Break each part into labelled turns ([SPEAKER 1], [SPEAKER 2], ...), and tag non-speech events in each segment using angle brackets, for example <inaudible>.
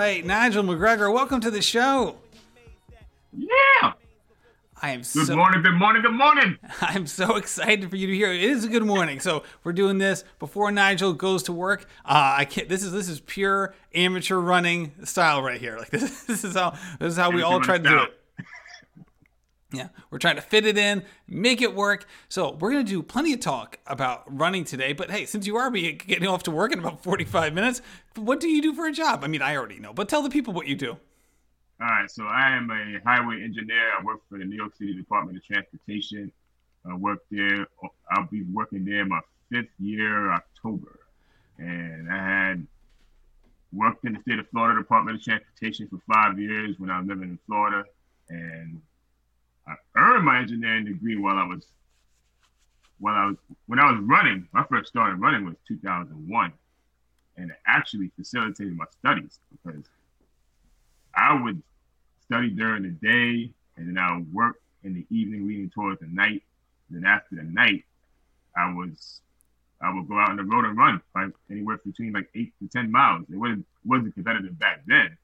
[SPEAKER 1] right, Nigel McGregor, welcome to the show.
[SPEAKER 2] Yeah.
[SPEAKER 1] I am
[SPEAKER 2] Good
[SPEAKER 1] so
[SPEAKER 2] morning, good morning, good morning. <laughs>
[SPEAKER 1] I'm so excited for you to hear. It is a good morning. So we're doing this before Nigel goes to work. Uh, I can't. This is this is pure amateur running style right here. Like <laughs> this, this is how this is how we all try to do it. Yeah, we're trying to fit it in, make it work. So we're gonna do plenty of talk about running today. But hey, since you are getting off to work in about 45 minutes, what do you do for a job? I mean, I already know, but tell the people what you do.
[SPEAKER 2] All right, so I am a highway engineer. I work for the New York City Department of Transportation. I work there. I'll be working there my fifth year, October. And I had worked in the state of Florida Department of Transportation for five years when I was living in Florida. And I earned my engineering degree while I was, while I was, when I was running. My first started running was 2001, and it actually facilitated my studies because I would study during the day, and then I would work in the evening, leading towards the night. then after the night, I was I would go out on the road and run, like anywhere between like eight to ten miles. It wasn't wasn't competitive back then,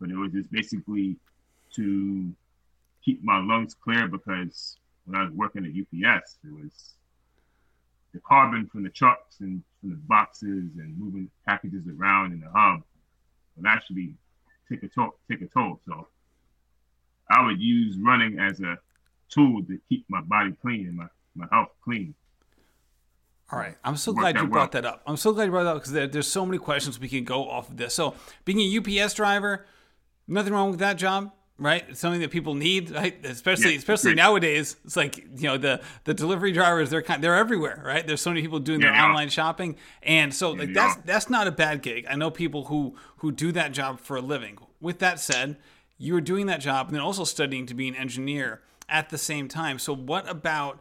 [SPEAKER 2] but it was just basically to keep my lungs clear because when I was working at UPS, it was the carbon from the trucks and from the boxes and moving packages around in the hub would actually take a toll take a toll. So I would use running as a tool to keep my body clean and my, my health clean.
[SPEAKER 1] All right. I'm so glad you
[SPEAKER 2] out
[SPEAKER 1] brought that up. I'm so glad you brought that up because there, there's so many questions we can go off of this. So, being a UPS driver, nothing wrong with that job, right? It's something that people need, right? Especially,
[SPEAKER 2] Yeah,
[SPEAKER 1] especially
[SPEAKER 2] great.
[SPEAKER 1] nowadays. It's like you know the the delivery drivers. They're kind, they're everywhere, right? There's so many people doing
[SPEAKER 2] Yeah,
[SPEAKER 1] their online shopping, and so like
[SPEAKER 2] they
[SPEAKER 1] that's that's not a bad gig. I know people who who do that job for a living. With that said, you were doing that job and then also studying to be an engineer at the same time. So, what about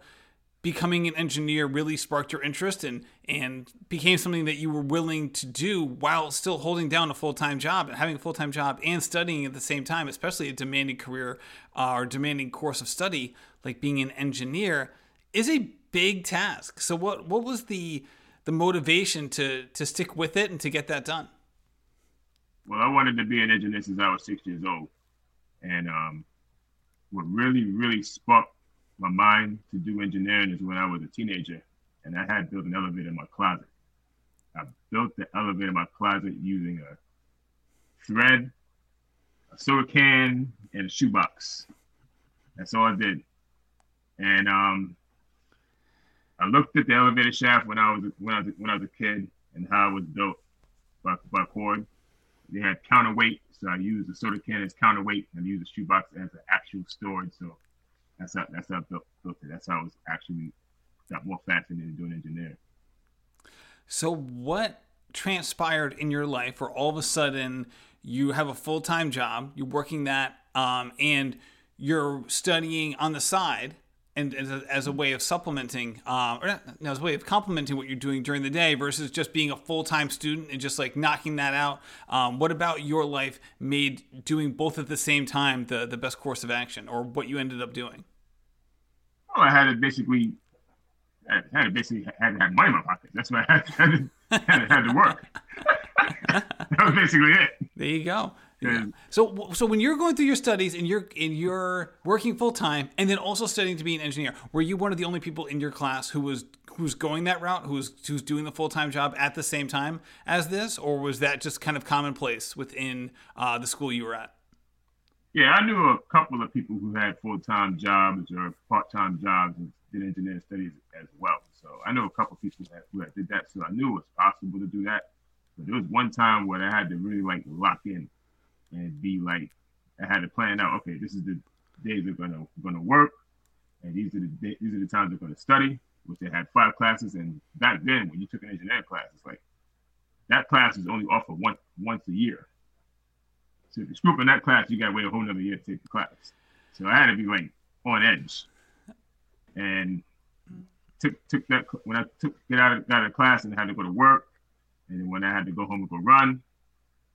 [SPEAKER 1] becoming an engineer really sparked your interest and and became something that you were willing to do while still holding down a full-time job and having a full-time job and studying at the same time especially a demanding career uh, or demanding course of study like being an engineer is a big task so what what was the the motivation to to stick with it and to get that done
[SPEAKER 2] Well, I wanted to be an engineer since I was six years old. And um, what really, really sparked my mind to do engineering is when I was a teenager and I had built an elevator in my closet. I built the elevator in my closet using a thread, a soda can, and a shoebox. That's all I did. And um, I looked at the elevator shaft when I was when I was when I was a kid and how it was built by, by cord. They had counterweight, so I used the soda can as counterweight and used the shoebox as an actual storage. So that's how that's I built, built. That's how I was actually got more fascinated in doing engineering.
[SPEAKER 1] So, what transpired in your life where all of a sudden you have a full time job, you're working that, um, and you're studying on the side, and as a, as a way of supplementing, um, or not, no, as a way of complementing what you're doing during the day versus just being a full time student and just like knocking that out? Um, what about your life made doing both at the same time the, the best course of action, or what you ended up doing?
[SPEAKER 2] Well, I had to basically, I had to basically had to have money in my pocket. That's why I had, had, to, <laughs> had, to, had to work. <laughs> that was basically it.
[SPEAKER 1] There you go.
[SPEAKER 2] Yeah.
[SPEAKER 1] So, so when you're going through your studies and you're and you're working full time and then also studying to be an engineer, were you one of the only people in your class who was who's going that route, who's who's doing the full time job at the same time as this, or was that just kind of commonplace within uh, the school you were at?
[SPEAKER 2] Yeah, I knew a couple of people who had full time jobs or part time jobs and did engineering studies as well. So I know a couple of people that, who had did that. So I knew it was possible to do that. But there was one time where I had to really like lock in and be like, I had to plan out. Okay, this is the days they're gonna gonna work, and these are the these are the times they're gonna study. Which they had five classes, and back then when you took an engineering class, it's like that class is only offered once once a year. So if you screw up in that class, you got to wait a whole nother year to take the class. So I had to be like on edge, and took took that when I took get out of, out of class and had to go to work, and then when I had to go home and go run,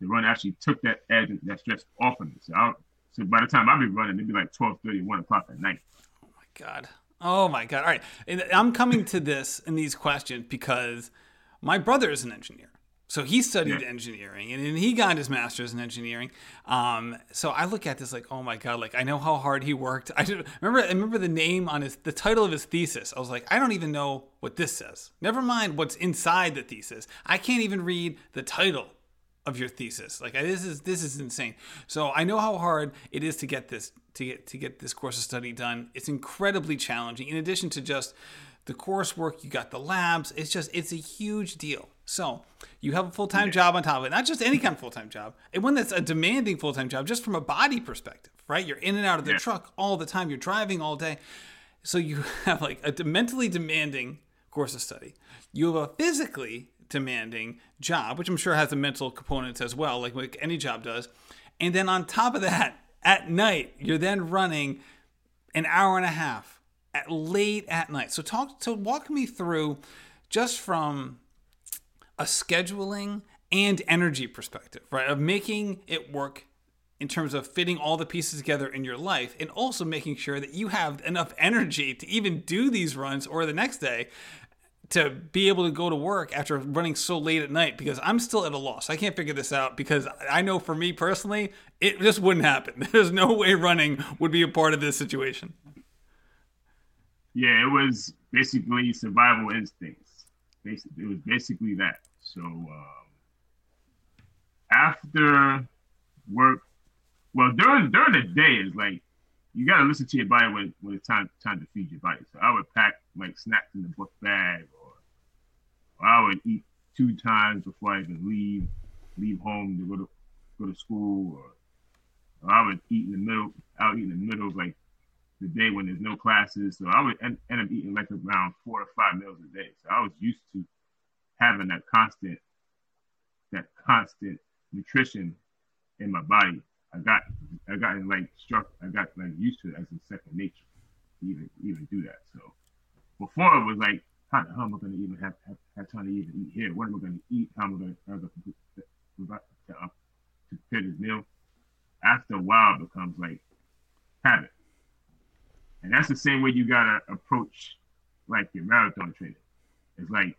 [SPEAKER 2] the run actually took that edge that stress off of me. So I, so by the time I'd be running, it'd be like 12, 30, 1 o'clock at night.
[SPEAKER 1] Oh, my God. Oh my God. All right. And I'm coming to this in these questions because my brother is an engineer. So he studied yeah. engineering and, and he got his master's in engineering. Um, so I look at this like, oh my god, like I know how hard he worked. I remember I remember the name on his the title of his thesis. I was like, I don't even know what this says. Never mind what's inside the thesis. I can't even read the title of your thesis. Like this is this is insane. So I know how hard it is to get this to get to get this course of study done. It's incredibly challenging. In addition to just the coursework, you got the labs. It's just it's a huge deal. So you have a full time job on top of it, not just any kind of full time job, and one that's a demanding full time job, just from a body perspective, right? You're in and out of the yeah. truck all the time. You're driving all day, so you <laughs> have like a mentally demanding course of study. You have a physically demanding job, which I'm sure has a mental components as well, like, like any job does. And then on top of that, at night, you're then running an hour and a half at late at night. So talk so walk me through just from a scheduling and energy perspective, right? Of making it work in terms of fitting all the pieces together in your life and also making sure that you have enough energy to even do these runs or the next day to be able to go to work after running so late at night because I'm still at a loss. I can't figure this out because I know for me personally, it just wouldn't happen. <laughs> There's no way running would be a part of this situation.
[SPEAKER 2] Yeah, it was basically survival instincts. It was basically that. So um, after work, well, during during the day is like you gotta listen to your body when, when it's time time to feed your body. So I would pack like snacks in the book bag, or I would eat two times before I even leave leave home to go to go to school, or, or I would eat in the middle. I would eat in the middle of like the day when there's no classes. So I would end, end up eating like around four to five meals a day. So I was used to having that constant that constant nutrition in my body. I got I got like struck I got like used to it as a second nature even even do that. So before it was like how hell am I gonna even have, have, have time to even eat here? What am I gonna eat? How am I how gonna to, to prepare this meal? After a while becomes like habit. And that's the same way you gotta approach like your marathon training. It's like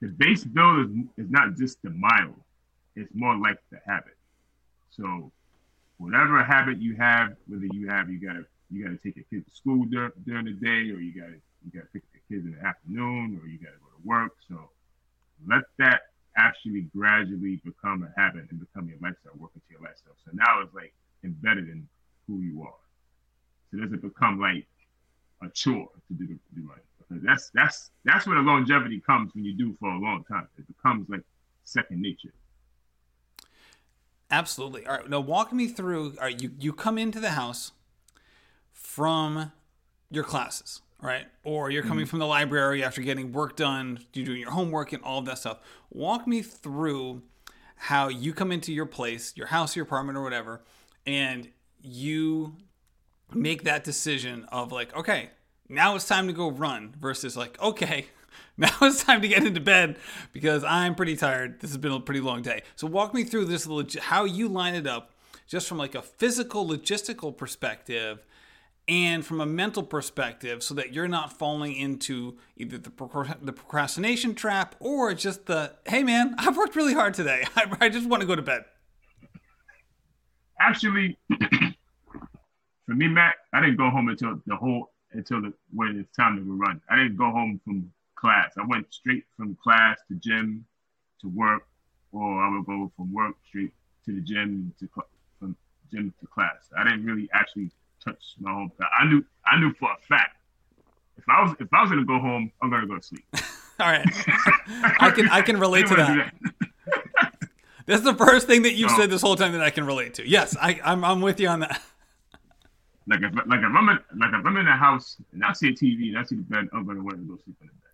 [SPEAKER 2] the base build is, is not just the mile, it's more like the habit. So whatever habit you have, whether you have you gotta you gotta take your kid to school dur- during the day, or you gotta you gotta pick kids in the afternoon, or you gotta go to work. So let that actually gradually become a habit and become your lifestyle, work into your lifestyle. So now it's like embedded in who you are. So does it become like a chore to do the, do right? Because that's that's that's where the longevity comes when you do for a long time. It becomes like second nature.
[SPEAKER 1] Absolutely. All right. Now walk me through. All right, you you come into the house from your classes, right? Or you're coming mm-hmm. from the library after getting work done, you're doing your homework and all of that stuff. Walk me through how you come into your place, your house, your apartment, or whatever, and you make that decision of like, okay, now it's time to go run versus like, okay, <laughs> now it's time to get into bed because I'm pretty tired. This has been a pretty long day. So walk me through this, how you line it up just from like a physical, logistical perspective and from a mental perspective so that you're not falling into either the, the procrastination trap or just the, hey man, <laughs> I've worked really hard today. <laughs> I, I just want to go to bed.
[SPEAKER 2] Actually, <clears throat> for me, Matt, I didn't go home until the whole until the when it's time to run. I didn't go home from class. I went straight from class to gym to work, or I would go from work straight to the gym to from gym to class. I didn't really actually touch my home. I knew I knew for a fact if I was if I was gonna go home, I'm gonna go to sleep. <laughs>
[SPEAKER 1] All right, I can I can relate <laughs> to that. That's the first thing that you've said this whole time that I can relate to. Yes, I, I'm I'm with you on that.
[SPEAKER 2] Like if like if I'm in, like if I'm in the house and I see a TV and I see the bed, I'm gonna want to go sleep in the bed.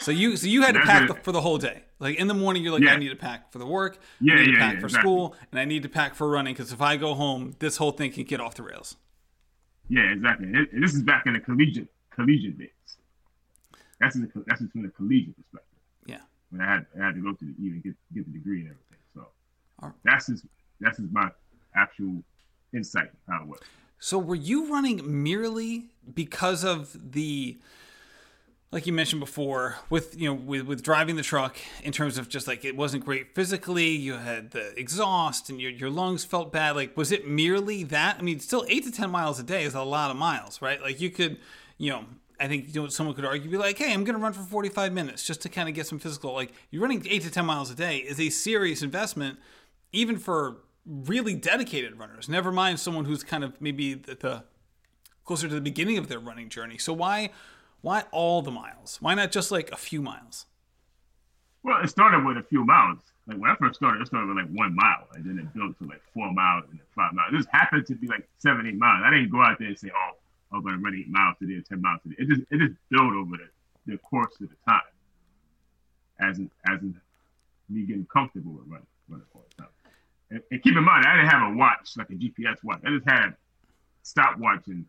[SPEAKER 1] So you so you had to pack the, for the whole day. Like in the morning, you're like, yeah. I need to pack for the work. Yeah, I need to pack yeah, for exactly. school, and I need to pack for running because if I go home, this whole thing can get off the rails.
[SPEAKER 2] Yeah, exactly. And this is back in the collegiate collegiate days. That's the, that's from the collegiate perspective.
[SPEAKER 1] Yeah.
[SPEAKER 2] When I had I had to go to the, even get get the degree and everything. So right. that's just that's just my actual insight how it was.
[SPEAKER 1] So were you running merely because of the like you mentioned before, with you know with with driving the truck, in terms of just like it wasn't great physically. You had the exhaust, and your your lungs felt bad. Like, was it merely that? I mean, still eight to ten miles a day is a lot of miles, right? Like you could, you know. I think you know, someone could argue, be like, "Hey, I'm going to run for 45 minutes just to kind of get some physical." Like, you're running eight to 10 miles a day is a serious investment, even for really dedicated runners. Never mind someone who's kind of maybe the, the closer to the beginning of their running journey. So why why all the miles? Why not just like a few miles?
[SPEAKER 2] Well, it started with a few miles. Like when I first started, it started with like one mile, and then it built to like four miles and then five miles. This happened to be like seven, eight miles. I didn't go out there and say, "Oh, I'm going to run eight miles today or ten miles today." It just it just built over the, the course of the time, as in, as in me getting comfortable with running running all the time. And, and keep in mind, I didn't have a watch like a GPS watch. I just had stopwatch and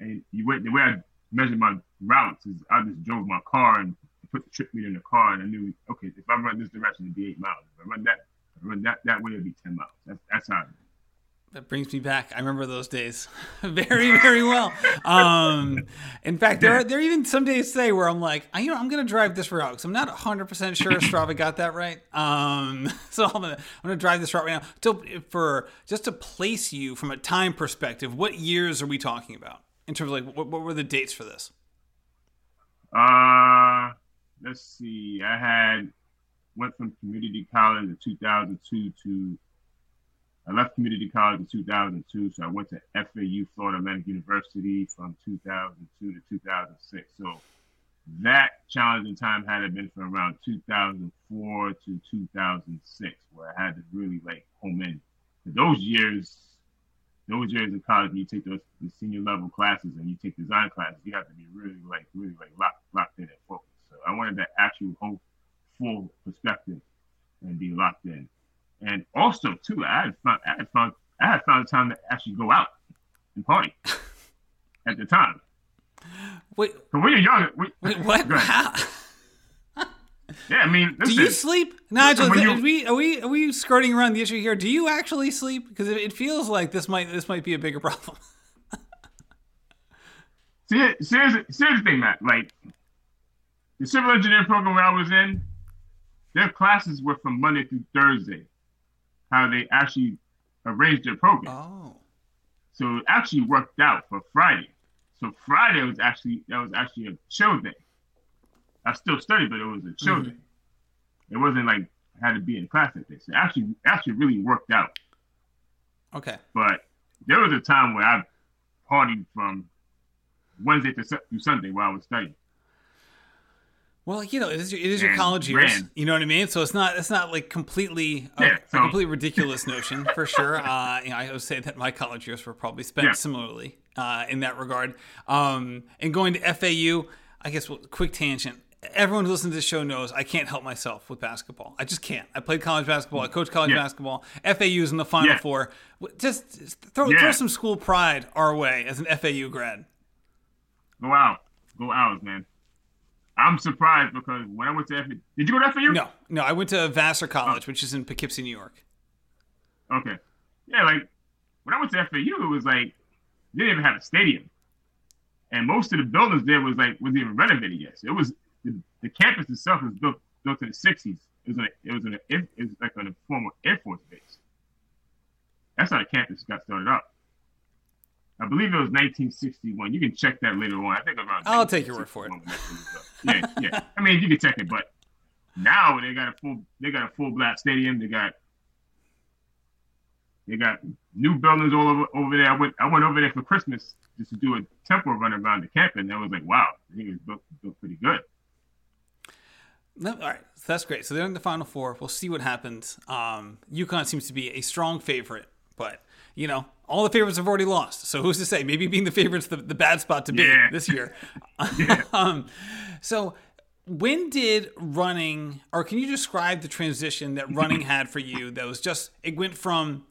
[SPEAKER 2] and you went the way I measured my routes is I just drove my car and put the trip meter in the car, and I knew okay if I run this direction it'd be eight miles. If I run that, I run that that way it'd be ten miles. That's that's how.
[SPEAKER 1] That brings me back. I remember those days <laughs> very, very well. Um, in fact, there are there are even some days today where I'm like, I, you know, I'm going to drive this route because I'm not 100 percent sure Strava got that right. Um, <laughs> so I'm going to I'm to drive this route right now. So for just to place you from a time perspective, what years are we talking about in terms of like what, what were the dates for this?
[SPEAKER 2] Uh, let's see. I had went from community college in 2002 to I left community college in 2002, so I went to FAU Florida Atlantic University from 2002 to 2006. So that challenging time had it been from around 2004 to 2006, where I had to really like home in. those years, those years in college, you take those the senior level classes and you take design classes, you have to be really like really like locked locked in and focused. So I wanted that actual whole full perspective and be locked in. And also too, I had found I had found I had found time to actually go out and party <laughs> at the time.
[SPEAKER 1] Wait,
[SPEAKER 2] so when you're young,
[SPEAKER 1] wait, what? How?
[SPEAKER 2] Yeah, I mean,
[SPEAKER 1] do you sleep, Nigel? You, are we are we are we skirting around the issue here? Do you actually sleep? Because it, it feels like this might this might be a bigger <laughs> problem.
[SPEAKER 2] see, here's, here's the thing, Matt. Like the civil engineering program where I was in, their classes were from Monday through Thursday. How they actually arranged their program.
[SPEAKER 1] Oh.
[SPEAKER 2] So it actually worked out for Friday. So Friday was actually that was actually a chill day. I still studied, but it was a chill mm-hmm. It wasn't like I had to be in class that this. It actually actually really worked out.
[SPEAKER 1] Okay.
[SPEAKER 2] But there was a time where I partied from Wednesday to through Sunday while I was studying.
[SPEAKER 1] Well, you know, it is, it is your college years. You know what I mean? So it's not it's not like completely yeah, a, so. a completely ridiculous notion for sure. <laughs> Uh, you know, I would say that my college years were probably spent yeah. similarly uh, in that regard. Um, and going to FAU, I guess, well, quick tangent everyone who listens to this show knows I can't help myself with basketball. I just can't. I played college basketball. I coached college yeah. basketball. FAU's in the Final yeah. Four. Just throw, yeah. throw some school pride our way as an FAU grad.
[SPEAKER 2] Go Owls. Go Owls, man. I'm surprised because when I went to FAU, did you go to FAU?
[SPEAKER 1] No, no. I went to Vassar oh. College, oh. which is in Poughkeepsie, New York.
[SPEAKER 2] Okay. Yeah, like when I went to FAU, it was like they didn't even have a stadium, and most of the buildings there was like wasn't even renovated yet. So it was the, campus itself was built built in the '60s. It was a, it was an it was like a former Air Force base. That's how the campus got started up. I believe it was 1961. You can check that later on. I think around.
[SPEAKER 1] I'll take your word for it.
[SPEAKER 2] yeah, yeah. I mean, you can check it, but now they got a full they got a full black stadium. They got they got new buildings all over over there. I went I went over there for Christmas just to do a tempo run around the campus, and I was like, wow, I think it's built, built pretty good.
[SPEAKER 1] No, all right, so that's great. So they're in the final four. We'll see what happens. Um, UConn seems to be a strong favorite, but you know all the favorites have already lost. So who's to say? Maybe being the favorites the, the bad spot to be yeah. this year. <laughs> yeah. <laughs> um, so when did running, or can you describe the transition that running had for you? That was just it went from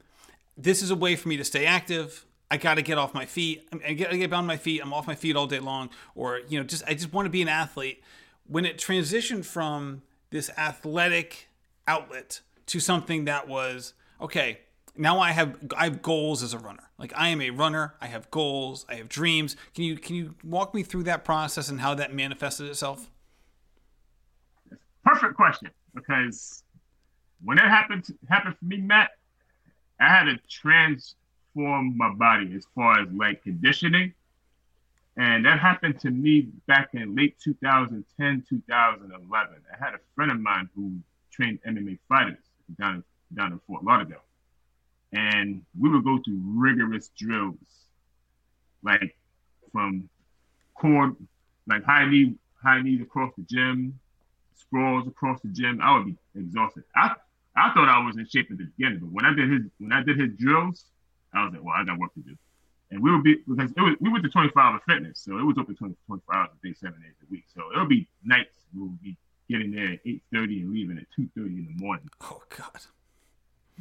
[SPEAKER 1] this is a way for me to stay active. I got to get off my feet. I get to get on my feet. I'm off my feet all day long, or you know, just I just want to be an athlete when it transitioned from this athletic outlet to something that was okay now I have I have goals as a runner. Like I am a runner. I have goals. I have dreams. Can you can you walk me through that process and how that manifested itself?
[SPEAKER 2] Perfect question because when it happened happened for me, Matt, I had to transform my body as far as like conditioning, and that happened to me back in late 2010, 2011. I had a friend of mine who trained MMA fighters down down in Fort Lauderdale and we would go through rigorous drills, like from cord, like high knee, high knees across the gym, sprawls across the gym. I would be exhausted. I I thought I was in shape at the beginning, but when I did his when I did his drills, I was like, well, I got work to do. And we would be because it was we went to 24 hour fitness, so it was open 20, 24 hours a day, seven days a week. So it would be nights we would be getting there at 8:30 and leaving at 2:30 in the morning.
[SPEAKER 1] Oh God.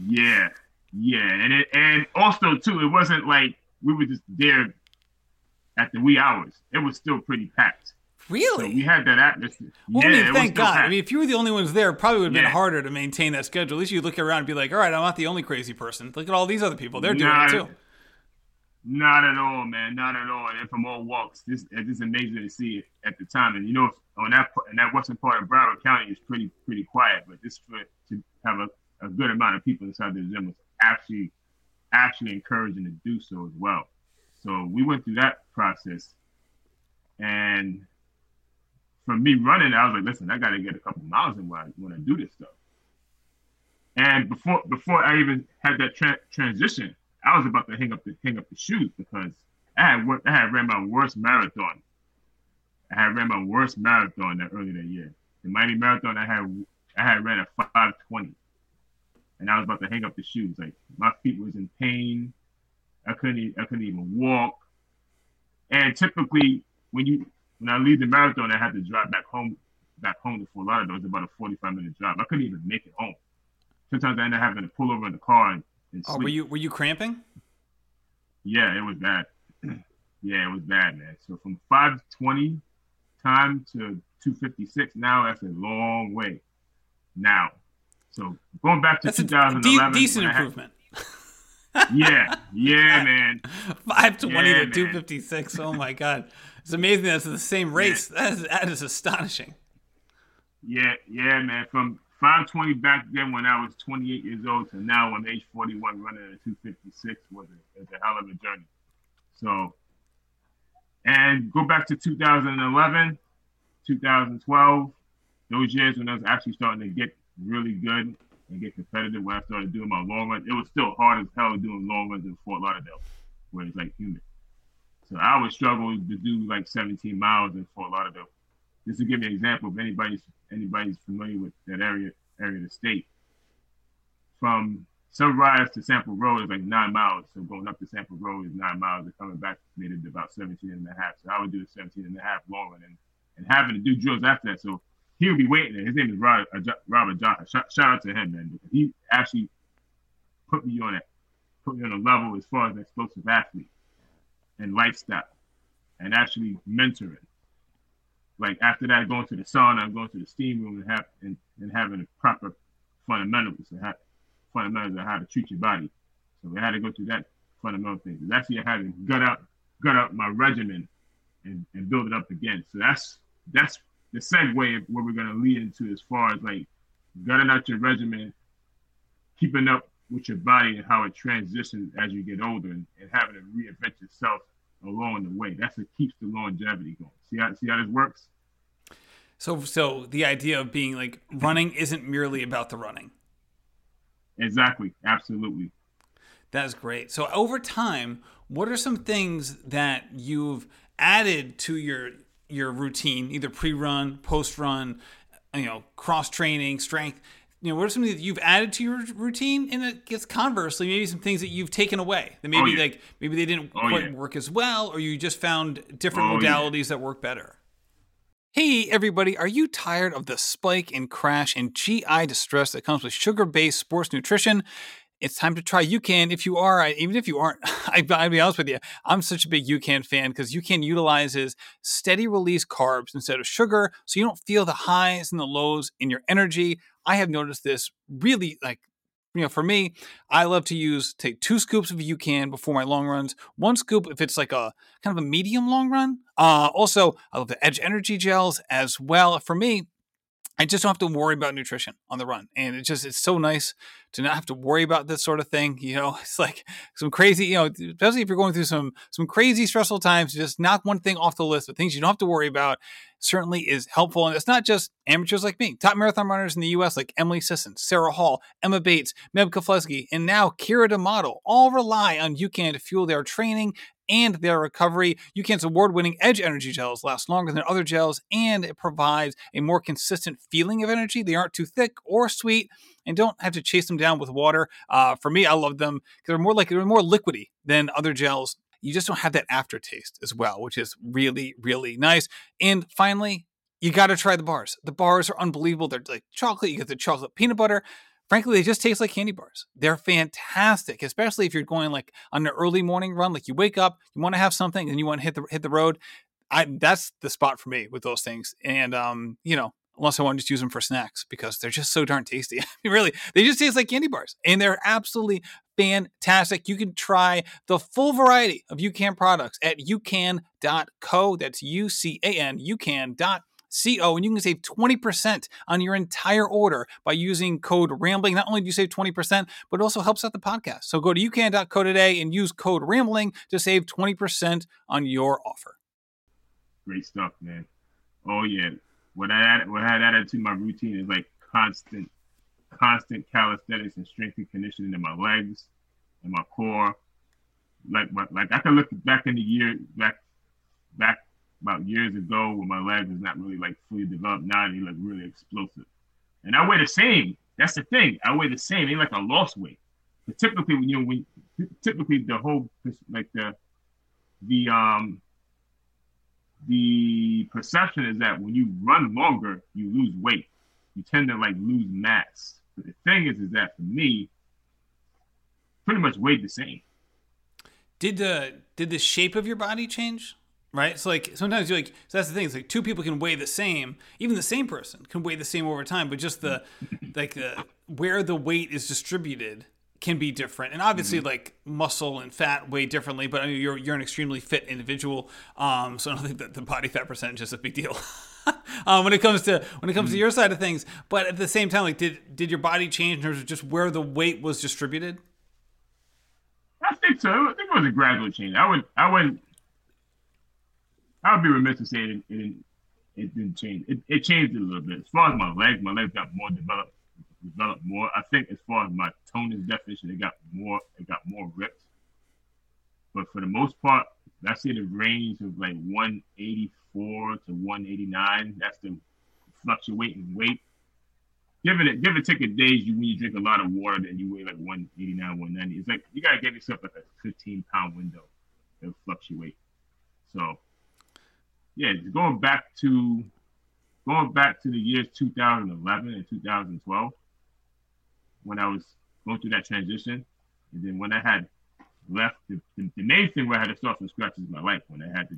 [SPEAKER 2] Yeah, yeah, and it and also too, it wasn't like we were just there at the wee hours. It was still pretty packed.
[SPEAKER 1] Really?
[SPEAKER 2] So we had that atmosphere.
[SPEAKER 1] Well, yeah, I mean, thank God. Packed. I mean, if you were the only ones there, it probably would have been yeah. harder to maintain that schedule. At least you look around and be like, all right, I'm not the only crazy person. Look at all these other people. They're doing not, it too.
[SPEAKER 2] Not at all, man. Not at all. And from all walks, this is amazing to see it at the time. And you know, on that in that western part of Broward County is pretty pretty quiet, but this for to have a, a good amount of people inside the gym was actually actually encouraging to do so as well. So we went through that process, and for me running, I was like, listen, I got to get a couple miles in when I, when I do this stuff. And before before I even had that tra- transition, I was about to hang up the hang up the shoes because I had I had ran my worst marathon. I had ran my worst marathon that early that year. The Miami Marathon, I had I had ran a 520 and I was about to hang up the shoes. Like my feet was in pain. I couldn't I couldn't even walk. And typically when you when I leave the marathon I had to drive back home back home to Fort Lauderdale. It was about a forty five minute drive. I couldn't even make it home. Sometimes I end up having to pull over in the car and,
[SPEAKER 1] Oh, were you were you cramping?
[SPEAKER 2] Yeah, it was bad. <clears throat> yeah, it was bad, man. So from five twenty time to two fifty six now that's a long way. Now so going back to That's 2011,
[SPEAKER 1] de- decent improvement. <laughs>
[SPEAKER 2] yeah, yeah, man.
[SPEAKER 1] Five twenty yeah, to two fifty six. Oh my god, it's amazing. That's the same race. That is that is astonishing.
[SPEAKER 2] Yeah, yeah, man. From five twenty back then when I was twenty eight years old to now I'm age forty one running at two fifty six was a, a hell of a journey. So, and go back to 2011, 2012, those years when I was actually starting to get really good and get competitive when I started doing my long runs. It was still hard as hell doing long runs in Fort Lauderdale, where it's like humid. So I would struggle to do like 17 miles in Fort Lauderdale. Just to give you an example, if anybody's anybody's familiar with that area area of the state, from Sunrise to Sample Road is like nine miles. So going up to Sample Road is nine miles, and coming back made it about 17 and a half. So I would do a 17 and a half long run and, and having to do drills after that. So he would be waiting there. His name is Robert, uh, Robert Johnson. Shout, shout, out to him, man. He actually put me on it, put me on a level as far as an explosive athlete and lifestyle and actually mentoring. Like after that, going to the sauna going to the steam room and have and, and having a proper fundamentals and have, fundamentals of how to treat your body. So we had to go through that fundamental things. It's actually I had to gut out gut out my regimen and, and build it up again. So that's that's the segue of what we're to lead into as far as like gutting out your regimen, keeping up with your body and how it transitions as you get older and, and having to reinvent yourself along the way. That's what keeps the longevity going. See how see how this works?
[SPEAKER 1] So so the idea of being like running isn't merely about the running.
[SPEAKER 2] Exactly. Absolutely.
[SPEAKER 1] That's great. So over time, what are some things that you've added to your your routine, either pre-run, post-run, you know, cross training, strength. You know, what are some things that you've added to your routine? And it gets conversely, maybe some things that you've taken away that maybe oh, yeah. like maybe they didn't oh, quite yeah. work as well, or you just found different oh, modalities yeah. that work better. Hey, everybody, are you tired of the spike and crash and GI distress that comes with sugar based sports nutrition? it's time to try UCAN. If you are, even if you aren't, <laughs> I, will be honest with you, I'm such a big UCAN fan because UCAN utilizes steady release carbs instead of sugar, so you don't feel the highs and the lows in your energy. I have noticed this really like you know, for me, I love to use take two scoops of can before my long runs. One scoop if it's like a kind of a medium long run. Uh, also, I love the Edge Energy gels as well. For me, I just don't have to worry about nutrition on the run. And it just, it's so nice to not have to worry about this sort of thing. You know, <laughs> it's like some crazy, you know, especially if you're going through some, some crazy stressful times, just knock one thing off the list of things you don't have to worry about certainly is helpful. And it's not just amateurs like me, top marathon runners in the US like Emily Sisson, Sara Hall, Emma Bates, Meb Keflezighi, and now Keira D'Amato all rely on UCAN to fuel their training and their recovery. UCAN's award winning Edge energy gels last longer than other gels, and it provides a more consistent feeling of energy. They aren't too thick or sweet and don't have to chase them down with water. Uh, for me, I love them because they're more like they're more liquidy than other gels. You just don't have that aftertaste as well, which is really, really nice. And finally, you got to try the bars. The bars are unbelievable. They're like chocolate. You get the chocolate peanut butter frankly, they just taste like candy bars. They're fantastic, especially if you're going like on an early morning run. Like you wake up, you want to have something, and you want to hit the hit the road. I that's the spot for me with those things. And um, you know, unless I want to just use them for snacks because they're just so darn tasty. <laughs> really, they just taste like candy bars, and they're absolutely fantastic. You can try the full variety of UCAN products at ucan.co. That's U C A N, ucan.co CO, and you can save 20% on your entire order by using code RAMBLING. Not only do you save 20%, but it also helps out the podcast. So go to ucan.co today and use code RAMBLING to save 20% on your offer.
[SPEAKER 2] Great stuff, man. Oh, yeah. What I, added, what I had added to my routine is like constant, constant calisthenics and strength and conditioning in my legs and my core. Like, like I can look back in the year, back, back about years ago when my legs was not really like fully developed. Now they look really explosive. And I weigh the same. That's the thing. I weigh the same. They like a lost weight. But typically when you when typically the whole like the the um the perception is that when you run longer, you lose weight. You tend to like lose mass. But the thing is, is that for me, pretty much weighed the same.
[SPEAKER 1] Did the did the shape of your body change? Right? So like sometimes you like so that's the thing. It's like two people can weigh the same, even the same person can weigh the same over time, but just the <laughs> like the where the weight is distributed can be different. And obviously, mm-hmm. like muscle and fat weigh differently. But I mean, you're you're an extremely fit individual, um, so I don't think that the body fat percentage is a big deal. <laughs> um, when it comes to when it comes mm-hmm. to your side of things, but at the same time, like did did your body change in terms of just where the weight was distributed?
[SPEAKER 2] I think so. I think it was a gradual change. I would I wouldn't I would be remiss to say it, it, it didn't change. It, it changed a little bit. As far as my legs, my legs got more developed, developed more. I think as far as my tonus definition, it got more, it got more ripped. But for the most part, I see the range of like 184 to 189. That's the fluctuating weight. Give it, give it take a days you when you drink a lot of water, then you weigh like 189, 190. It's like you gotta give yourself like a 15 pound window. It'll fluctuate. So yeah, going back to going back to the years 2011 and 2012 when I was going through that transition, and then when I had left, the, the, the main thing where I had to start from scratch is my life when I had to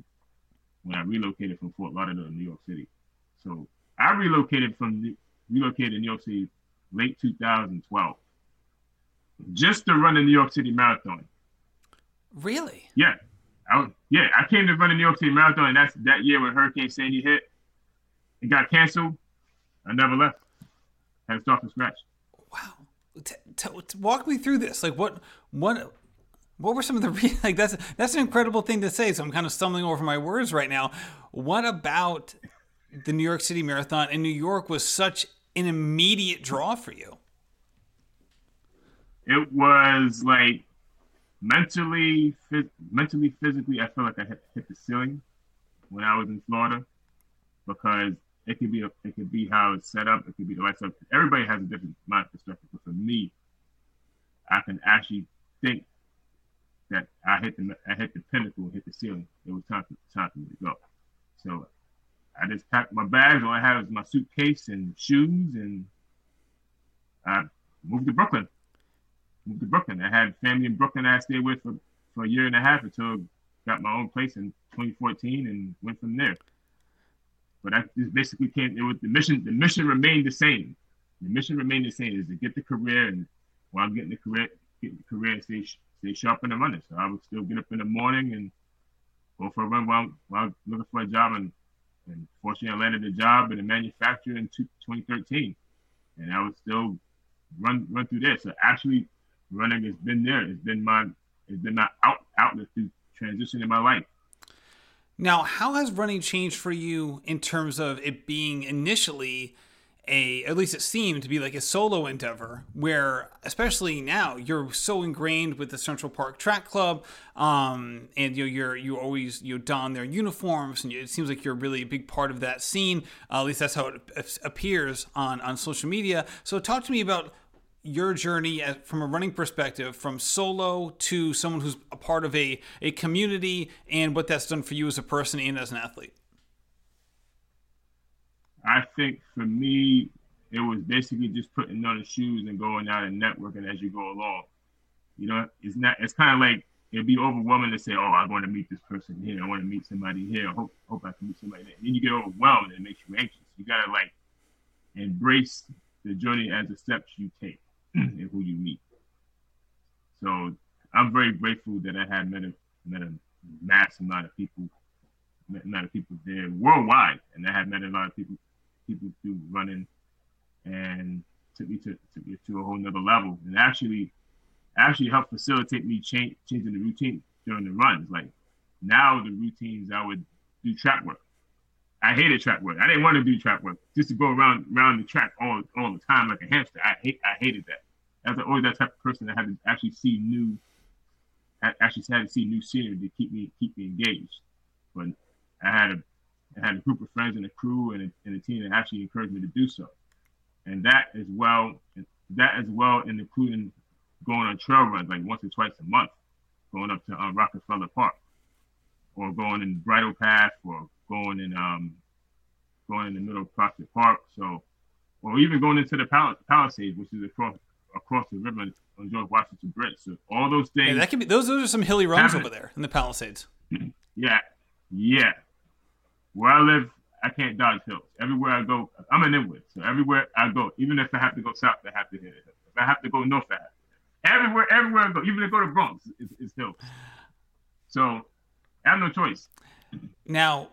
[SPEAKER 2] when I relocated from Fort Lauderdale to New York City. So I relocated from relocated to New York City late 2012 just to run the New York City Marathon.
[SPEAKER 1] Really?
[SPEAKER 2] Yeah. I, yeah, I came to run the New York City Marathon, and that's that year when Hurricane Sandy hit. It got canceled. I never left. Had to start from scratch.
[SPEAKER 1] Wow. T- t- walk me through this. Like, what, what, what were some of the re- <laughs> like? That's that's an incredible thing to say. So I'm kind of stumbling over my words right now. What about the New York City Marathon in New York was such an immediate draw for you?
[SPEAKER 2] It was like mentally, mentally, physically, I feel like I hit, hit the ceiling when I was in Florida because it could be a, it could be how it's set up. It could be the lifestyle. Everybody has a different mind perspective, but for me, I can actually think that I hit the I hit the pinnacle, hit the ceiling. It was time for, time for me to go. So I just packed my bags. All I had was my suitcase and shoes, and I moved to Brooklyn moved to Brooklyn. I had family in Brooklyn I stayed with for, for a year and a half until I got my own place in 2014 and went from there. But I just basically came. It was the mission. The mission remained the same. The mission remained the same: is to get the career and while I'm getting the career, getting the career and stay stay sharp in the running. So I would still get up in the morning and go for a run while, while looking for a job. And, and fortunately, I landed a job in a manufacturer in 2013, and I would still run run through there. So actually, running has been there. It's been my it's been my out, outlet through transition in my life.
[SPEAKER 1] Now, how has running changed for you in terms of it being initially a, at least it seemed to be like a solo endeavor, where especially now you're so ingrained with the Central Park Track Club, um, and you know, you're you always you don their uniforms, and it seems like you're really a big part of that scene. Uh, at least that's how it appears on on social media. So, talk to me about your journey from a running perspective from solo to someone who's a part of a, a community and what that's done for you as a person and as an athlete?
[SPEAKER 2] I think for me it was basically just putting on the shoes and going out and networking as you go along. You know it's not it's kind of like it'd be overwhelming to say oh i want to meet this person here. I want to meet somebody here. I hope, hope i can meet somebody there. And then you get overwhelmed and it makes you anxious. You gotta like embrace the journey as the steps you take and who you meet. So I'm very grateful that I had met a met a mass amount of people, met a lot of people there worldwide, and I had met a lot of people people through running, and took me to took me to a whole nother level, and actually actually helped facilitate me change changing the routine during the runs. Like now the routines I would do track work. I hated track work. I didn't want to do track work just to go around around the track all all the time like a hamster. I hate I hated that. I was always that type of person that had to actually see new, actually had to see new scenery to keep me keep me engaged. But I had a I had a group of friends and a crew and a, and a team that actually encouraged me to do so. And that as well, that as well, and including going on trail runs like once or twice a month, going up to uh, Rockefeller Park, or going in Bridle Path, or going in um, going in the middle of Prospect Park. So, or even going into the Pal- Palisades, which is across across the river on George Washington Bridge. So all those things.
[SPEAKER 1] Yeah, that can be those. Those are some hilly runs over there in the Palisades. <clears throat>
[SPEAKER 2] yeah, yeah. Where I live, I can't dodge hills. Everywhere I go, I'm an Inwood. So everywhere I go, even if I have to go south, I have to hit it. If I have to go north, I have to. Everywhere, everywhere I go, even if I go to Bronx, it's, it's hills. So I have no choice.
[SPEAKER 1] Now,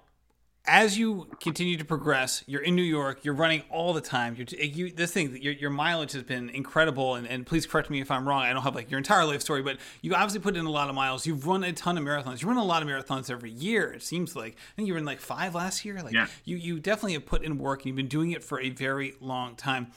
[SPEAKER 1] as you continue to progress, you're in New York, you're running all the time. You're you, this thing, your, your mileage has been incredible. And, and please correct me if I'm wrong. I don't have like your entire life story, but you obviously put in a lot of miles. You've run a ton of marathons. You run a lot of marathons every year. It seems like I think you ran like five last year. Like
[SPEAKER 2] yeah.
[SPEAKER 1] you, you definitely have put in work and you've been doing it for a very long time.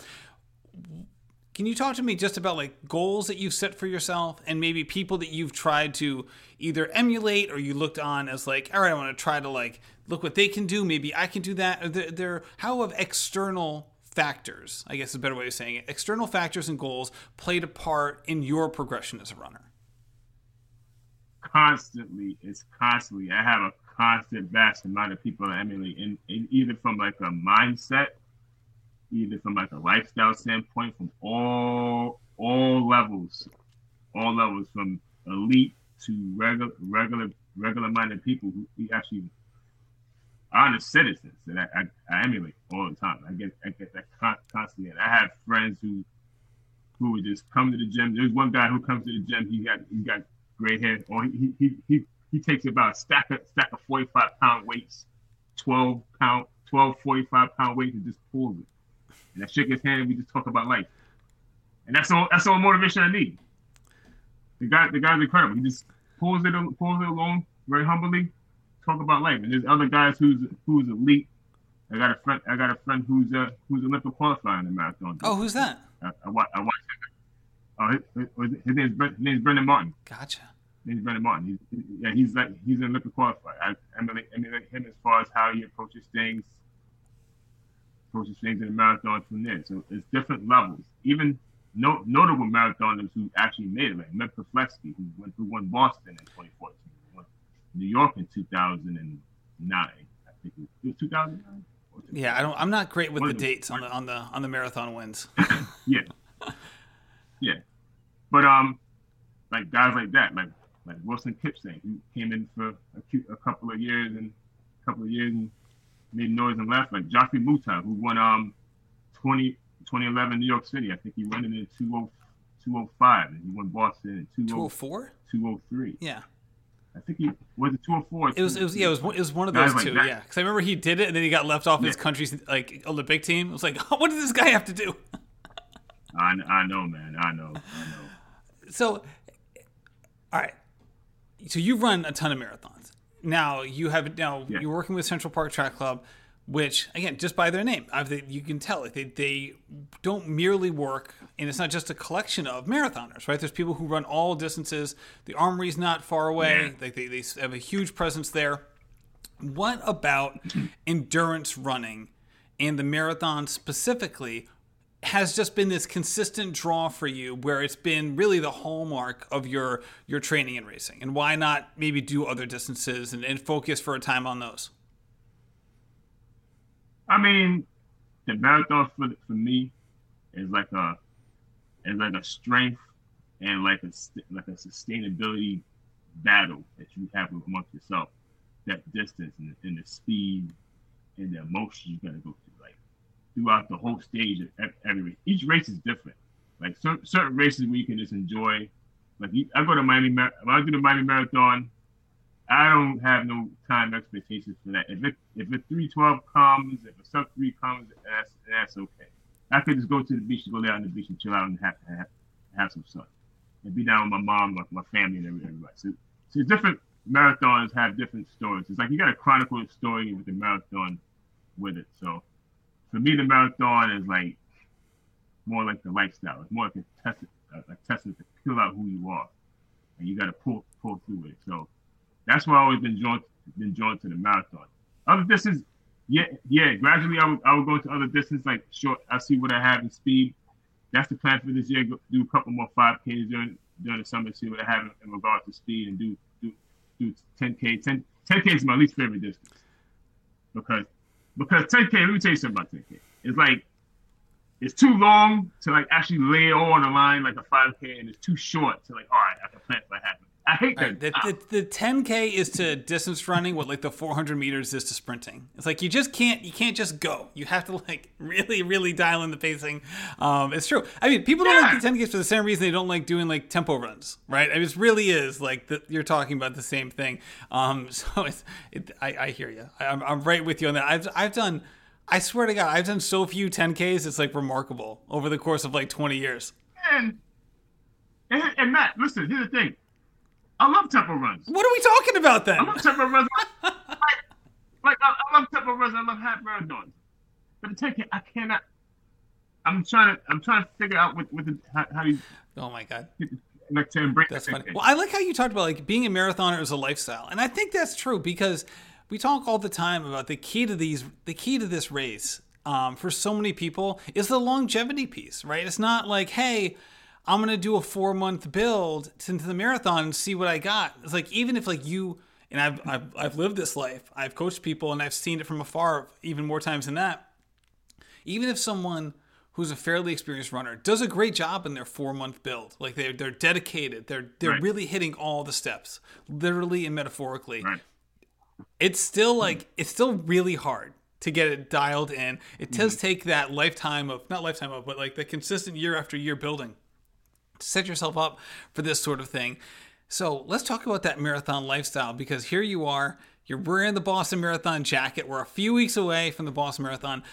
[SPEAKER 1] Can you talk to me just about like goals that you've set for yourself and maybe people that you've tried to either emulate or you looked on as like, all right, I want to try to like look what they can do. Maybe I can do that. They're, they're how have external factors, I guess is a better way of saying it, external factors and goals played a part in your progression as a runner?
[SPEAKER 2] Constantly, it's constantly. I have a constant vast amount of people that emulate, and, either from like a mindset, either from like a lifestyle standpoint, from all all levels, all levels, from elite to regular regular regular minded people who actually honest citizens that I, I, I, emulate all the time. I get I get that constantly. And I have friends who who would just come to the gym. There's one guy who comes to the gym. He got he got gray hair, or he he he he takes about a stack of stack of 45 pound weights, 12 pound 12 45 pound weights, and just pulls it. And I shake his hand. and We just talk about life, and that's all that's all motivation I need. The guy the guy's incredible. He just pulls it pulls it along very humbly talk about life. And there's other guys who's who's elite. I got a friend. I got a friend who's uh who's Olympic qualifier in the marathon.
[SPEAKER 1] Oh, who's that?
[SPEAKER 2] I, I, watch. I watch Oh, his, his, his name's his name's Brendan Martin.
[SPEAKER 1] Gotcha.
[SPEAKER 2] His name's Brendan Martin. He's, yeah, he's like he's an Olympic qualifier. I emulate, emulate him as far as how he approaches things, approaches things in the marathon from there. So it's different levels. Even no, notable marathoners who actually made it, like Keflezighi, who went who won Boston in 2014. New York in 2009. I think it was 2009.
[SPEAKER 1] Yeah, I don't. I'm not great with the dates on the on the on the marathon wins. <laughs>
[SPEAKER 2] yeah, yeah, but um, like guys like that, like like Wilson Kipsang, who came in for a, a couple of years and a couple of years and made noise and left. Like Geoffrey Mutai, who won um 20, 2011 New York City. I think he won it in 205, and he won Boston in
[SPEAKER 1] 204,
[SPEAKER 2] 203.
[SPEAKER 1] Yeah.
[SPEAKER 2] I think he was it 204.
[SPEAKER 1] It was, it was, yeah, it was, it was one of those two,
[SPEAKER 2] that.
[SPEAKER 1] yeah. Because I remember he did it, and then he got left off his country's like Olympic team. It was like, <laughs> what did this guy have to do?
[SPEAKER 2] I, I know, man. I know. I know.
[SPEAKER 1] So, all right. So you've run a ton of marathons. Now you have now
[SPEAKER 2] Yeah.
[SPEAKER 1] you're working with Central Park Track Club, which again, just by their name, you can tell like they they don't merely work, and it's not just a collection of marathoners, right? There's people who run all distances. The Armory's not far away.
[SPEAKER 2] Yeah.
[SPEAKER 1] Like they, they have a huge presence there. What about <clears throat> endurance running and the marathon specifically has just been this consistent draw for you where it's been really the hallmark of your your training and racing. And why not maybe do other distances and, and focus for a time on those?
[SPEAKER 2] I mean, the marathon for for me is like a is like a strength and like a like a sustainability battle that you have amongst yourself. That distance and, and the speed and the emotion you gotta go through, throughout the whole stage of every race. Each race is different. Like certain certain races where you can just enjoy. Like I go to Miami, when I do the Miami Marathon, I don't have no time expectations for that. If it if a three twelve comes, if a sub three comes, that's that's okay. I could just go to the beach, go lay out on the beach and chill out and have have, have some sun, and be down with my mom, my, my family, and every- everybody. So, so different marathons have different stories. It's like you got to chronicle a story with the marathon with it. So, for me, the marathon is like more like the lifestyle. It's more like a test, a, a testament to feel out who you are, and you got to pull pull through it. So that's why I always been drawn been drawn to the marathon. Other distances, yeah, yeah. Gradually, I would I would go to other distances like short. I see what I have in speed. That's the plan for this year. Go, do a couple more five Ks during during the summer. See what I have in, in regard to speed and do do do 10K. 10 10K is my least favorite distance because because 10K. Let me tell you something about 10K. It's like it's too long to like actually lay all on the line like a 5K, and it's too short to like all right, I can plan for that. I hate
[SPEAKER 1] Right,
[SPEAKER 2] that.
[SPEAKER 1] the, the, the 10k is to distance running what like the 400 meters is to sprinting. It's like you just can't you can't just go. You have to like really really dial in the pacing. Um, it's true. I mean people don't like the 10ks for the same reason they don't like doing like tempo runs right? I mean, it really is like the, you're talking about the same thing. Um, <laughs> so it's it, I, I hear you I, I'm, I'm right with you on that. I've, I've done i swear to god i've done so few 10ks it's like remarkable over the course of like 20 years.
[SPEAKER 2] And, and and Matt, listen. Here's the thing. I love tempo runs.
[SPEAKER 1] what are we talking about then
[SPEAKER 2] I love tempo runs. <laughs> like, like I, I love tempo runs. I love half marathons. But the 10K, I cannot. I'm trying to. I'm trying to figure out with what the, how, how you
[SPEAKER 1] oh my god
[SPEAKER 2] like to embrace.
[SPEAKER 1] That's funny. Well, I like how you talked about like being a marathoner is a lifestyle, and I think that's true because we talk all the time about the key to these, the key to this race um, for so many people is the longevity piece, right? It's not like, hey, I'm gonna do a four month build into the marathon and see what I got. It's like even if like you and I've I've, I've lived this life, I've coached people and I've seen it from afar even more times than that. Even if someone who's a fairly experienced runner does a great job in their four month build, like they're they're dedicated, they're they're
[SPEAKER 2] Right.
[SPEAKER 1] really hitting all the steps, literally and metaphorically
[SPEAKER 2] Right.
[SPEAKER 1] it's still like it's still really hard to get it dialed in. It does mm-hmm. take that lifetime of not lifetime of, but like the consistent year after year building to set yourself up for this sort of thing. So let's talk about that marathon lifestyle because here you are, you're wearing the Boston Marathon jacket. We're a few weeks away from the Boston Marathon.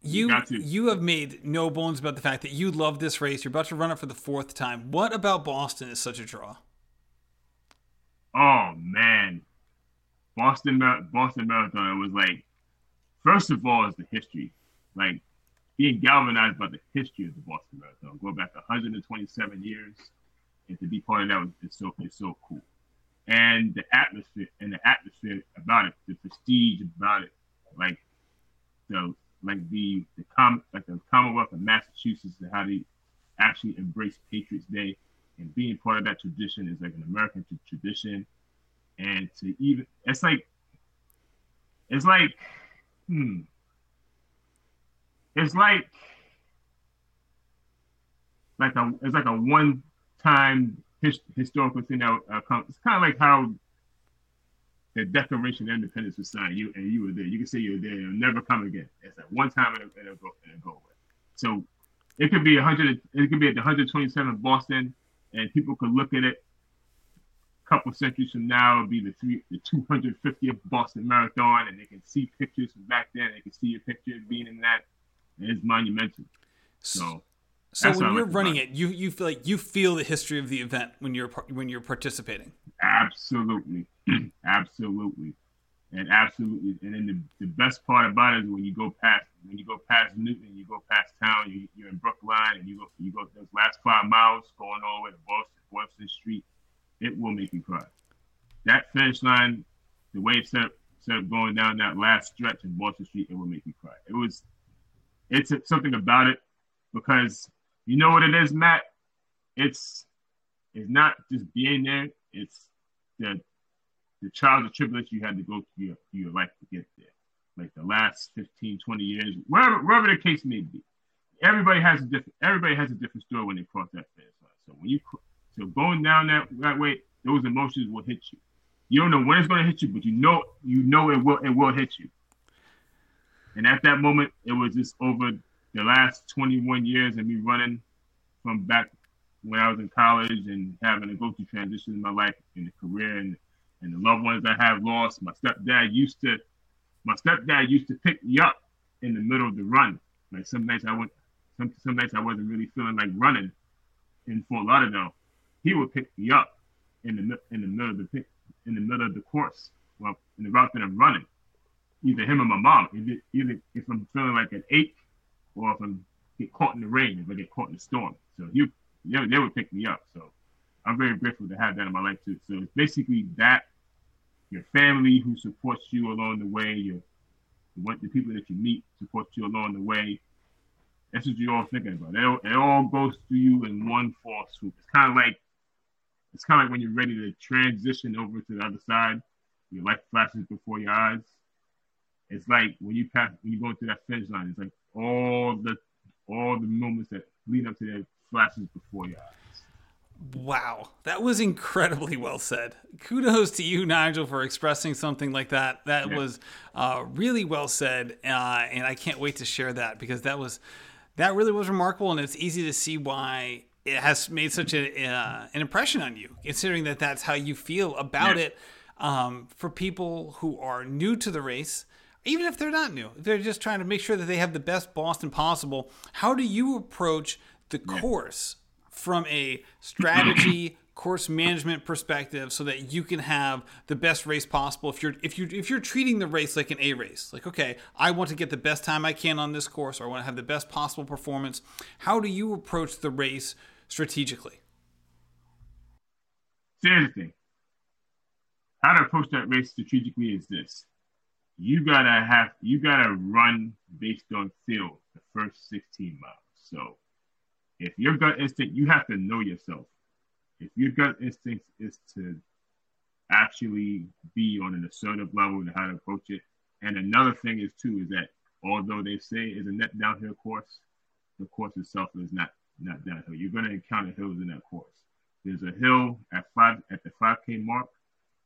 [SPEAKER 1] You
[SPEAKER 2] got
[SPEAKER 1] you have made no bones about the fact that you love this race. You're about to run it for the fourth time. What about Boston is such a draw?
[SPEAKER 2] Oh man, Boston Boston Marathon it was like, first of all, is the history, like being galvanized by the history of the Boston Marathon, going back 127 years, and to be part of that was is so is so cool, and the atmosphere and the atmosphere about it, the prestige about it, like the like the the com like the Commonwealth of Massachusetts and how they actually embrace Patriots Day and being part of that tradition is like an American t- tradition, and to even it's like it's like hmm it's like like a it's like a one time his, historical thing that uh, come, it's kind of like how the Declaration of Independence was signed. You and you were there. You can say you were there. It'll never come again. It's like one time and it'll, it'll go and it'll go away. So it could be 100. It could be at the 127 Boston, and people could look at it. A couple centuries from now, it'll be the three, the 250th Boston Marathon, and they can see pictures from back then. They can see your picture being in that. It's monumental. So.
[SPEAKER 1] So when you're like running it, you you feel like you feel the history of the event when you're when you're participating.
[SPEAKER 2] Absolutely, <clears throat> absolutely, and absolutely. And then the, the best part about it is when you go past when you go past Newton, you go past town, you, you're in Brookline, and you go you go those last five miles going all the way to Boston, Boylston Street. It will make you cry. That finish line, the way it's set up, set up going down that last stretch in Boylston Street, it will make you cry. It was, it's something about it because you know what it is, Matt. It's it's not just being there. It's the the trials and tribulations you had to go through your, your life to get there like the last 15, 20 years, wherever, wherever the case may be. Everybody has a different everybody has a different story when they cross that finish line. So when you so going down that that way, those emotions will hit you. You don't know when it's going to hit you, but you know you know it will it will hit you. And at that moment, it was just over the last 21 years of me running from back when I was in college and having to go through transitions in my life and the career and and the loved ones I have lost. My stepdad used to my stepdad used to pick me up in the middle of the run. Like some nights I went, some some nights I wasn't really feeling like running in Fort Lauderdale. He would pick me up in the in the middle of the in the middle of the course, well, in the route that I'm running. Either him or my mom. Either, if I'm feeling like an ache, or if I'm get caught in the rain, if I get caught in the storm. So you, they, they would pick me up. So I'm very grateful to have that in my life too. So it's basically that your family who supports you along the way, your what the people that you meet support you along the way. That's what you're all thinking about. It all, it all goes through you in one fall swoop. It's kind of like it's kind of like when you're ready to transition over to the other side. Your life flashes before your eyes. It's like when you pass when you go through that finish line. It's like all the all the moments that lead up to that flashes before your eyes.
[SPEAKER 1] Wow, that was incredibly well said. Kudos to you, Nigel, for expressing something like that. That yeah. was uh, really well said, uh, and I can't wait to share that because that was that really was remarkable, and it's easy to see why it has made such a, uh, an impression on you, considering that that's how you feel about yeah. it. Um, for people who are new to the race, even if they're not new, they're just trying to make sure that they have the best Boston possible. How do you approach the course? from a strategy <clears throat> course management perspective so that you can have the best race possible if you're if you if you're treating the race like an A race? Like okay I want to get the best time I can on this course or I want to have the best possible performance. How do you approach the race strategically?
[SPEAKER 2] Thing how to approach that race strategically is this you gotta have you gotta run based on feel the first 16 miles so if your gut instinct, you have to know yourself. If your gut instinct is to actually be on an assertive level and how to approach it. And another thing is too is that although they say it's a net downhill course, the course itself is not not downhill. You're going to encounter hills in that course. There's a hill at five at the 5K mark,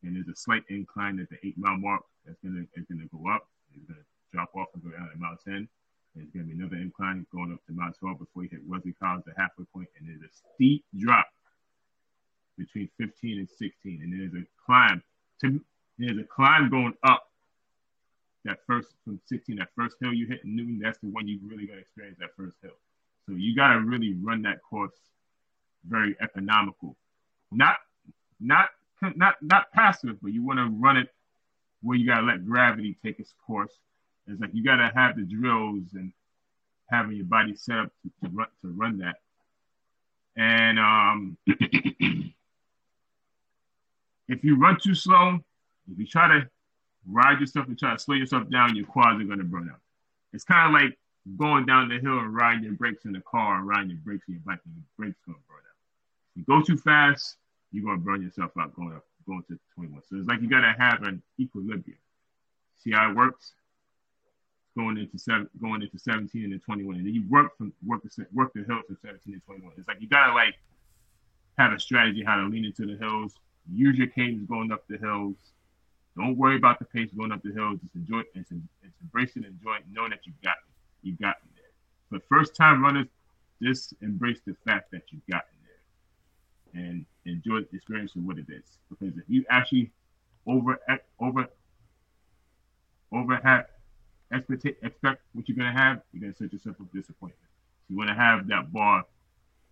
[SPEAKER 2] and there's a slight incline at the eight mile mark that's to it's to go up. It's to drop off and go down at mile 10. There's to be another incline going up to Mount 12 before you hit Wellesley College, the halfway point, and there's a steep drop between 15 and 16, and there's a climb. To, there's a climb going up. That first from 16, that first hill you hit in Newton, that's the one you really got to experience that first hill. So you got to really run that course very economical, not not <laughs> not not passive, but you want to run it where you got to let gravity take its course it's like you got to have the drills and having your body set up to, to run to run that. And um, <clears throat> if you run too slow, if you try to ride yourself and try to slow yourself down, your quads are to burn out. It's kind of like going down the hill and riding your brakes in the car and riding your brakes in your bike, and your brakes to burn out. If you go too fast, you're going to burn yourself out going up, going to 21. So it's like you got to have an equilibrium. See how it works? going into seven, going into 17 and then 21. And then you work from work the work the hills from 17 and 21. It's like you gotta like have a strategy how to lean into the hills. Use your cadence going up the hills. Don't worry about the pace going up the hills. Just enjoy it. It's, it's embrace it, and enjoy it, knowing that you got it. You got me there. But first time runners, just embrace the fact that you've gotten there and enjoy the experience of what it is. Because if you actually over over over have expect expect what you're gonna have, you're gonna set yourself up disappointment. So you want to have that bar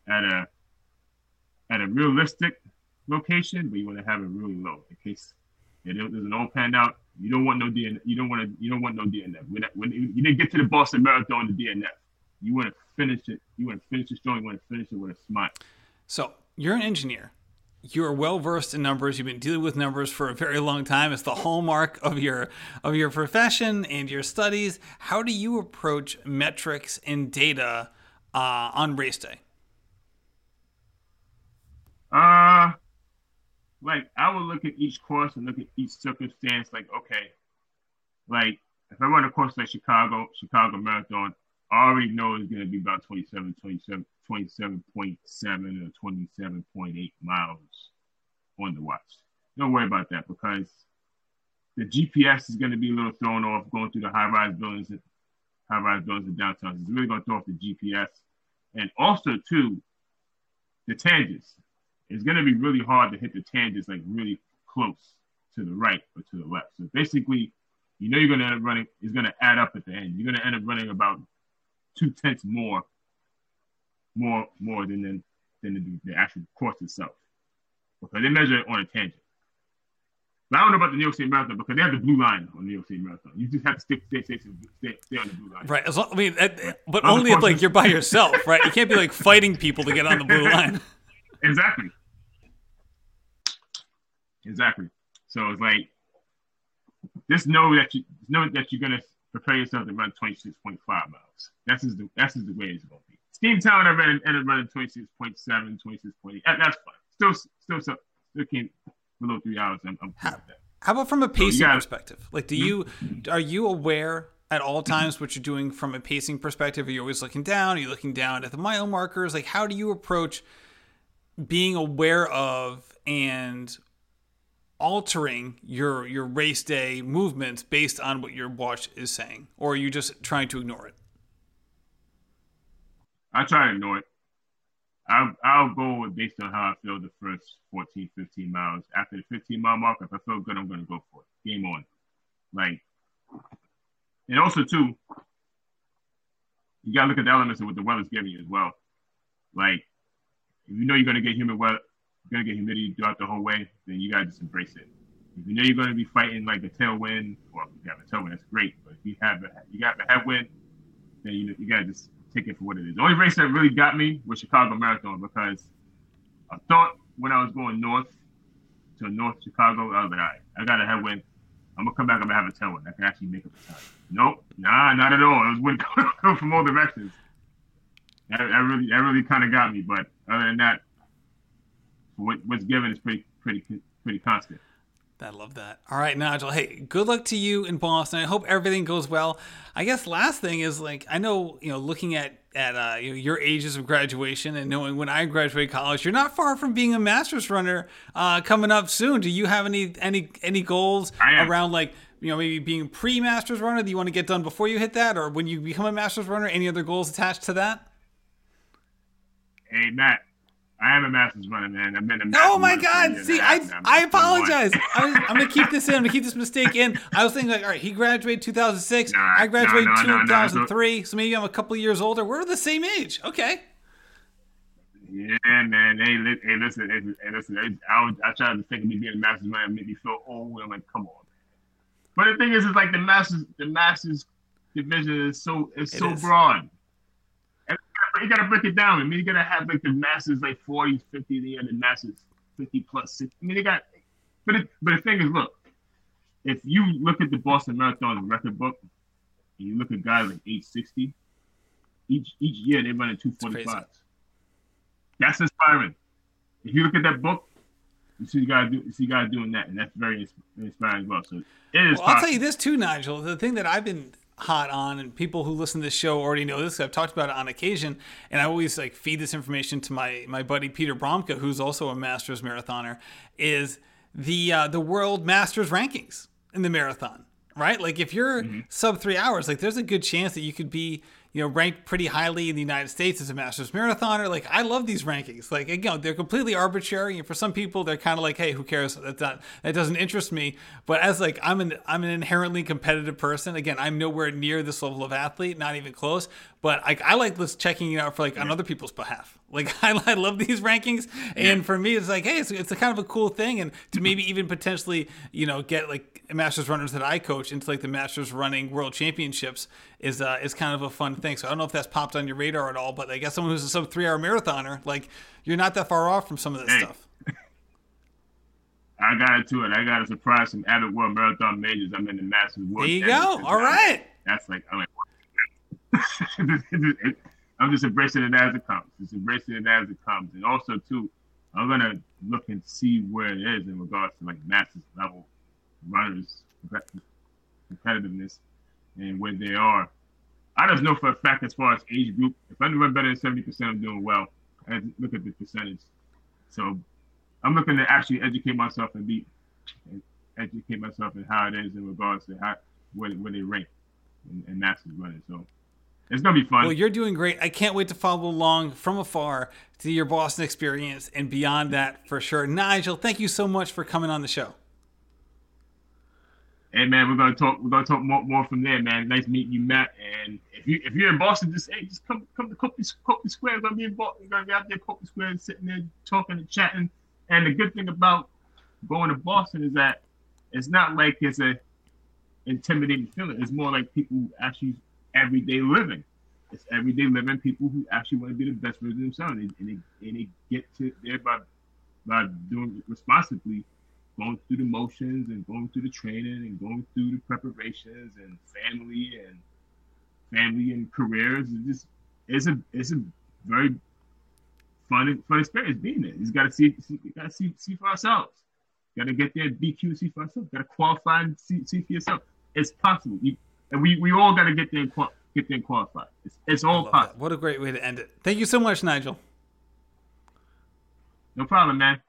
[SPEAKER 2] at a at a realistic location, but you want to have it really low in case it doesn't all pan out. You don't want no DNF. You don't want to. You don't want no DNF. When, when you didn't get to the Boston Marathon, the DNF, you want to finish it. You want to finish it strong. You want to finish it with a smile.
[SPEAKER 1] So you're an engineer. You are well versed in numbers. You've been dealing with numbers for a very long time. It's the hallmark of your of your profession and your studies. How do you approach metrics and data uh, on race day?
[SPEAKER 2] Uh, like I would look at each course and look at each circumstance. Like, okay, like if I run a course like Chicago, Chicago Marathon, I already know it's going to be about 27, 27, 27.7 or 27.8 miles on the watch. Don't worry about that because the GPS is going to be a little thrown off going through the high rise buildings, high rise buildings in downtown. It's really going to throw off the GPS. And also, too, the tangents it's going to be really hard to hit the tangents like really close to the right or to the left. So basically, you know you're going to end up running, it's going to add up at the end. You're going to end up running about two tenths more, more, more than than, than the, the actual course itself. Because they measure it on a tangent. But I don't know about the New York City Marathon because they have the blue line on the New York City Marathon. You just have to stick, stay, stay, stay, stay on the blue line.
[SPEAKER 1] Right. As long, I mean, but only if like you're by yourself, right? You can't be like fighting people to get on the blue <laughs> line.
[SPEAKER 2] exactly. Exactly. So it's like just know that you know that you're gonna prepare yourself to run 26.5 miles. That's just the that's just the way it's gonna I ran ended up running 26.7, 26.8. That's fine. Still still still, still came below three hours. I'm, I'm
[SPEAKER 1] how, how, about from a pacing so gotta, perspective? Like do you are you aware at all times what you're doing from a pacing perspective? Are you always looking down? Are you looking down at the mile markers? Like how do you approach being aware of and altering your your race day movements based on what your watch is saying or are you just trying to ignore it
[SPEAKER 2] i try to ignore it I'll, I'll go based on how i feel the first 14 15 miles after the 15 mile mark if i feel good i'm going to go for it game on like and also too you got to look at the elements of what the weather's giving you as well like if you know you're going to get humid weather you're gonna get humidity throughout the whole way, then you gotta just embrace it. If you know you're gonna be fighting like a tailwind, or if you have a tailwind, that's great. But if you have a, you got the headwind, then you you gotta just take it for what it is. The only race that really got me was Chicago Marathon because I thought when I was going north to North Chicago, I was like, all right, I got a headwind. I'm gonna come back. I'm gonna have a tailwind. I can actually make up the time. Nope, nah, not at all. It was wind <laughs> coming from all directions. That, that really, that really kind of got me. But other than that, what, what's given is pretty pretty pretty constant.
[SPEAKER 1] I love that. All right, Nigel. Hey, good luck to you in Boston. I hope everything goes well. I guess last thing is like I know you know looking at at uh, you know, your ages of graduation and knowing when I graduated college, you're not far from being a master's runner uh, coming up soon. Do you have any any any goals around like you know maybe being pre masters runner that you want to get done before you hit that, or when you become a master's runner? Any other goals attached to that?
[SPEAKER 2] Hey Matt, I am a Masters runner, man. I've been a
[SPEAKER 1] Oh my God! See, I I apologize. I am gonna keep this in. I'm gonna keep this mistake in. I was thinking like, all right, he graduated 2006. Nah, I graduated no, no, 2003. No, so maybe I'm a couple years older. We're the same age. Okay.
[SPEAKER 2] Yeah, man. Hey, li- hey listen, hey, hey listen. I, I tried to think of me being a Masters runner make me feel old. I'm like, come on. But the thing is, is like the Masters, the Masters division is so it's it so is. broad you gotta break it down. I mean, you gotta have like the masses like 40s, 50, the other masses 50 plus 60. I mean, they got, but it, but the thing is, look, if you look at the Boston Marathon record book, and you look at guys like 860, each each year they run in 245. That's inspiring. If you look at that book, you see guys do you see guys doing that, and that's very inspiring as well. So it is.
[SPEAKER 1] Well, I'll tell you this too, Nigel. The thing that I've been hot on and people who listen to this show already know this i've talked about it on occasion and i always like feed this information to my my buddy peter bromka who's also a masters marathoner is the uh, the world masters rankings in the marathon right like if you're mm-hmm. sub three hours like there's a good chance that you could be you know, ranked pretty highly in the United States as a Masters marathoner. Like, I love these rankings. Like, you know, they're completely arbitrary, and for some people, they're kind of like, hey, who cares? That's not that doesn't interest me. But as like, I'm an I'm an inherently competitive person. Again, I'm nowhere near this level of athlete, not even close. But I, I like this checking it out for like on other people's behalf. Like <laughs> I, I love these rankings, and for me, it's like, hey, it's, it's a kind of a cool thing, and to maybe even potentially, you know, get like masters runners that I coach into like the masters running world championships is uh, is kind of a fun thing. So I don't know if that's popped on your radar at all, but I guess someone who's a sub three hour marathoner, like you're not that far off from some of this hey. stuff. <laughs>
[SPEAKER 2] I got into it. I got a surprise from Abbott World Marathon Majors. I'm in the Masters World.
[SPEAKER 1] There you go. All right.
[SPEAKER 2] That's like I'm like <laughs> I'm just embracing it as it comes. Just embracing it as it comes. And also too, I'm gonna look and see where it is in regards to like masters level runners competitiveness and where they are. I just know for a fact as far as age group, if I run better than seventy percent, I'm doing well. I look at the percentage. So I'm looking to actually educate myself and be educate myself in how it is in regards to how where, where they rank in, in masters running. So it's gonna be fun.
[SPEAKER 1] Well, you're doing great. I can't wait to follow along from afar to your Boston experience and beyond that for sure. Nigel, thank you so much for coming on the show.
[SPEAKER 2] Hey man, we're gonna talk. We're gonna talk more, more from there, man. Nice meeting you, Matt. And if you if you're in Boston, just hey, just come come to Copley, Copley Square. We're gonna be in Boston. We're gonna be out there Copley Square, sitting there talking and chatting. And the good thing about going to Boston is that it's not like it's a intimidating feeling. It's more like people actually everyday living. It's everyday living people who actually want to be the best version of themselves, and they, and they, get to there by by doing it responsibly, going through the motions and going through the training and going through the preparations and family and family and careers. It's just it's a it's a very fun fun experience being there. You got to see, see you got to see see for ourselves. Got to get there, BQ, see for ourselves. Got to qualify and see, see for yourself. It's possible. You, and we, we all got to get there and qual- get there and qualify. It's, it's all possible.
[SPEAKER 1] That. What a great way to end it. Thank you so much, Nigel.
[SPEAKER 2] No problem, man.